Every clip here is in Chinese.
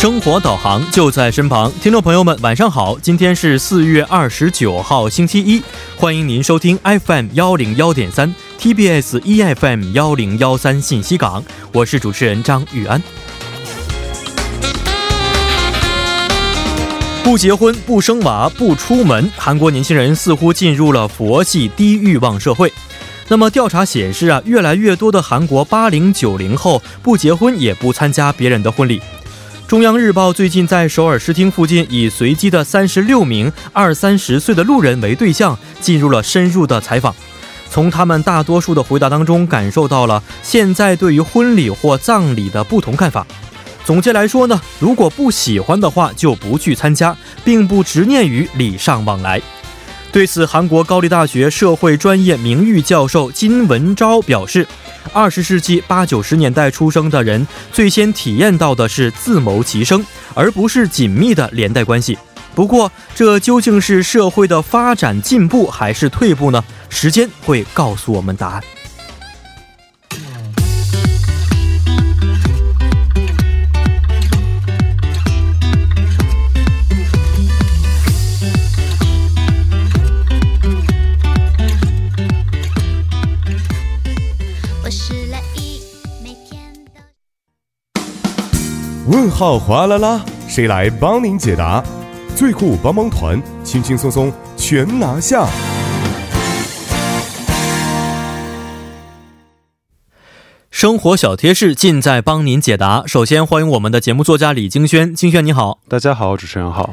生活导航就在身旁，听众朋友们，晚上好！今天是四月二十九号，星期一，欢迎您收听 FM 幺零幺点三 TBS EFM 幺零幺三信息港，我是主持人张玉安。不结婚、不生娃、不出门，韩国年轻人似乎进入了佛系低欲望社会。那么调查显示啊，越来越多的韩国八零九零后不结婚也不参加别人的婚礼。中央日报最近在首尔市厅附近以随机的三十六名二三十岁的路人为对象，进入了深入的采访。从他们大多数的回答当中，感受到了现在对于婚礼或葬礼的不同看法。总结来说呢，如果不喜欢的话，就不去参加，并不执念于礼尚往来。对此，韩国高丽大学社会专业名誉教授金文昭表示。二十世纪八九十年代出生的人，最先体验到的是自谋其生，而不是紧密的连带关系。不过，这究竟是社会的发展进步还是退步呢？时间会告诉我们答案。问号哗啦啦，谁来帮您解答？最酷帮帮团，轻轻松松全拿下。生活小贴士尽在帮您解答。首先欢迎我们的节目作家李金轩，金轩你好，大家好，主持人好，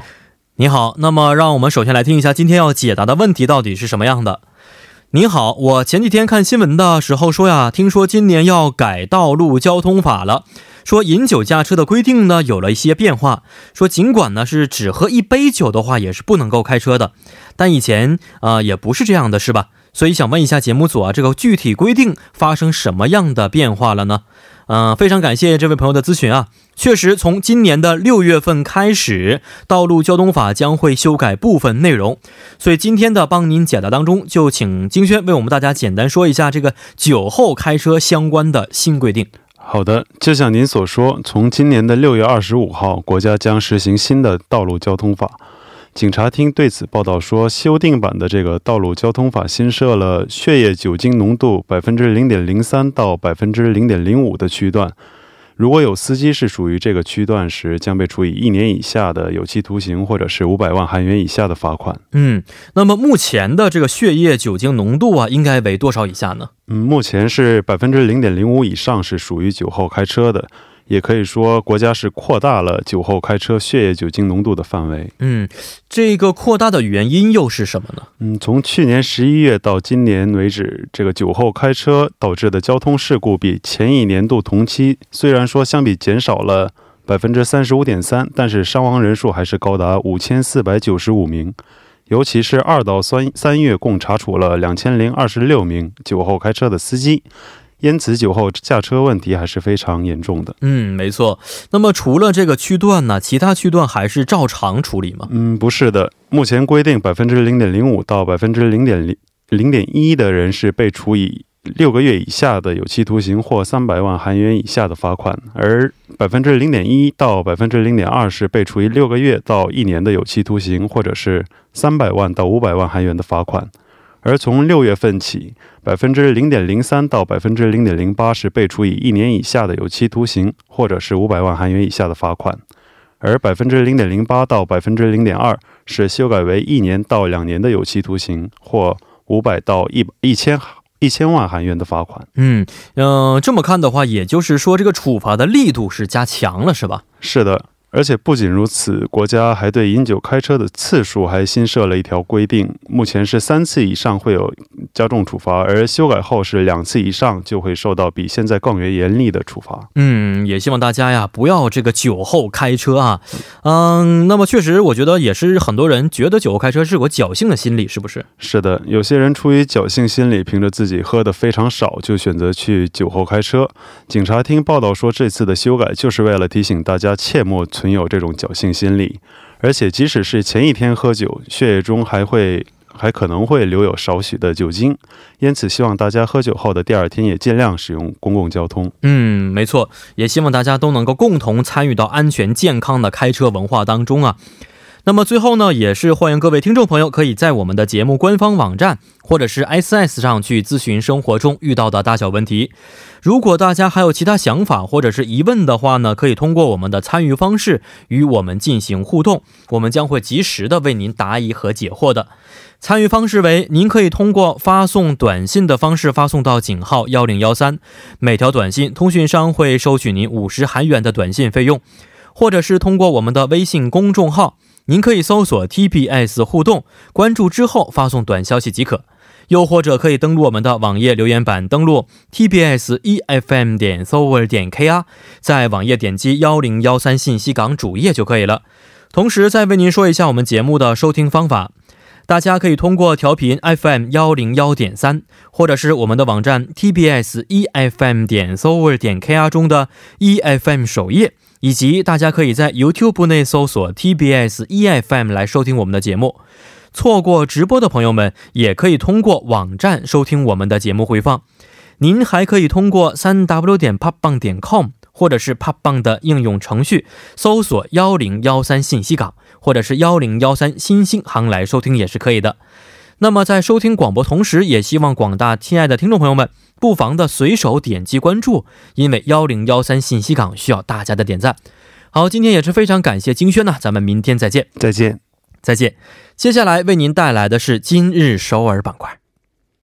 你好。那么让我们首先来听一下今天要解答的问题到底是什么样的。你好，我前几天看新闻的时候说呀，听说今年要改道路交通法了。说饮酒驾车的规定呢有了一些变化，说尽管呢是只喝一杯酒的话也是不能够开车的，但以前啊也不是这样的是吧？所以想问一下节目组啊，这个具体规定发生什么样的变化了呢？嗯，非常感谢这位朋友的咨询啊，确实从今年的六月份开始，道路交通法将会修改部分内容，所以今天的帮您解答当中，就请金轩为我们大家简单说一下这个酒后开车相关的新规定。好的，就像您所说，从今年的六月二十五号，国家将实行新的道路交通法。警察厅对此报道说，修订版的这个道路交通法新设了血液酒精浓度百分之零点零三到百分之零点零五的区段。如果有司机是属于这个区段时，将被处以一年以下的有期徒刑，或者是五百万韩元以下的罚款。嗯，那么目前的这个血液酒精浓度啊，应该为多少以下呢？嗯，目前是百分之零点零五以上是属于酒后开车的。也可以说，国家是扩大了酒后开车血液酒精浓度的范围。嗯，这个扩大的原因又是什么呢？嗯，从去年十一月到今年为止，这个酒后开车导致的交通事故比前一年度同期虽然说相比减少了百分之三十五点三，但是伤亡人数还是高达五千四百九十五名。尤其是二到三三月，共查处了两千零二十六名酒后开车的司机。因此，酒后驾车问题还是非常严重的。嗯，没错。那么，除了这个区段呢，其他区段还是照常处理吗？嗯，不是的。目前规定，百分之零点零五到百分之零点零零点一的人是被处以六个月以下的有期徒刑或三百万韩元以下的罚款，而百分之零点一到百分之零点二是被处以六个月到一年的有期徒刑，或者是三百万到五百万韩元的罚款。而从六月份起，百分之零点零三到百分之零点零八是被处以一年以下的有期徒刑，或者是五百万韩元以下的罚款；而百分之零点零八到百分之零点二是修改为一年到两年的有期徒刑，或五百到一一千一千万韩元的罚款。嗯嗯，这么看的话，也就是说，这个处罚的力度是加强了，是吧？是的。而且不仅如此，国家还对饮酒开车的次数还新设了一条规定。目前是三次以上会有加重处罚，而修改后是两次以上就会受到比现在更为严厉的处罚。嗯，也希望大家呀不要这个酒后开车啊。嗯，那么确实，我觉得也是很多人觉得酒后开车是有侥幸的心理，是不是？是的，有些人出于侥幸心理，凭着自己喝的非常少，就选择去酒后开车。警察厅报道说，这次的修改就是为了提醒大家切莫。存有这种侥幸心理，而且即使是前一天喝酒，血液中还会还可能会留有少许的酒精，因此希望大家喝酒后的第二天也尽量使用公共交通。嗯，没错，也希望大家都能够共同参与到安全健康的开车文化当中啊。那么最后呢，也是欢迎各位听众朋友可以在我们的节目官方网站或者是 S S 上去咨询生活中遇到的大小问题。如果大家还有其他想法或者是疑问的话呢，可以通过我们的参与方式与我们进行互动，我们将会及时的为您答疑和解惑的。参与方式为：您可以通过发送短信的方式发送到井号幺零幺三，每条短信通讯商会收取您五十韩元的短信费用，或者是通过我们的微信公众号。您可以搜索 TBS 互动，关注之后发送短消息即可。又或者可以登录我们的网页留言板，登录 TBS EFM 点 s o v e r 点 KR，在网页点击幺零幺三信息港主页就可以了。同时再为您说一下我们节目的收听方法，大家可以通过调频 FM 幺零幺点三，或者是我们的网站 TBS EFM 点 s o v e r 点 KR 中的 EFM 首页。以及大家可以在 YouTube 内搜索 TBS EFM 来收听我们的节目。错过直播的朋友们，也可以通过网站收听我们的节目回放。您还可以通过三 W 点 popbang 点 com 或者是 popbang 的应用程序搜索幺零幺三信息港或者是幺零幺三新星行来收听也是可以的。那么在收听广播同时，也希望广大亲爱的听众朋友们。不妨的随手点击关注，因为幺零幺三信息港需要大家的点赞。好，今天也是非常感谢金轩呢，咱们明天再见，再见，再见。接下来为您带来的是今日首尔板块。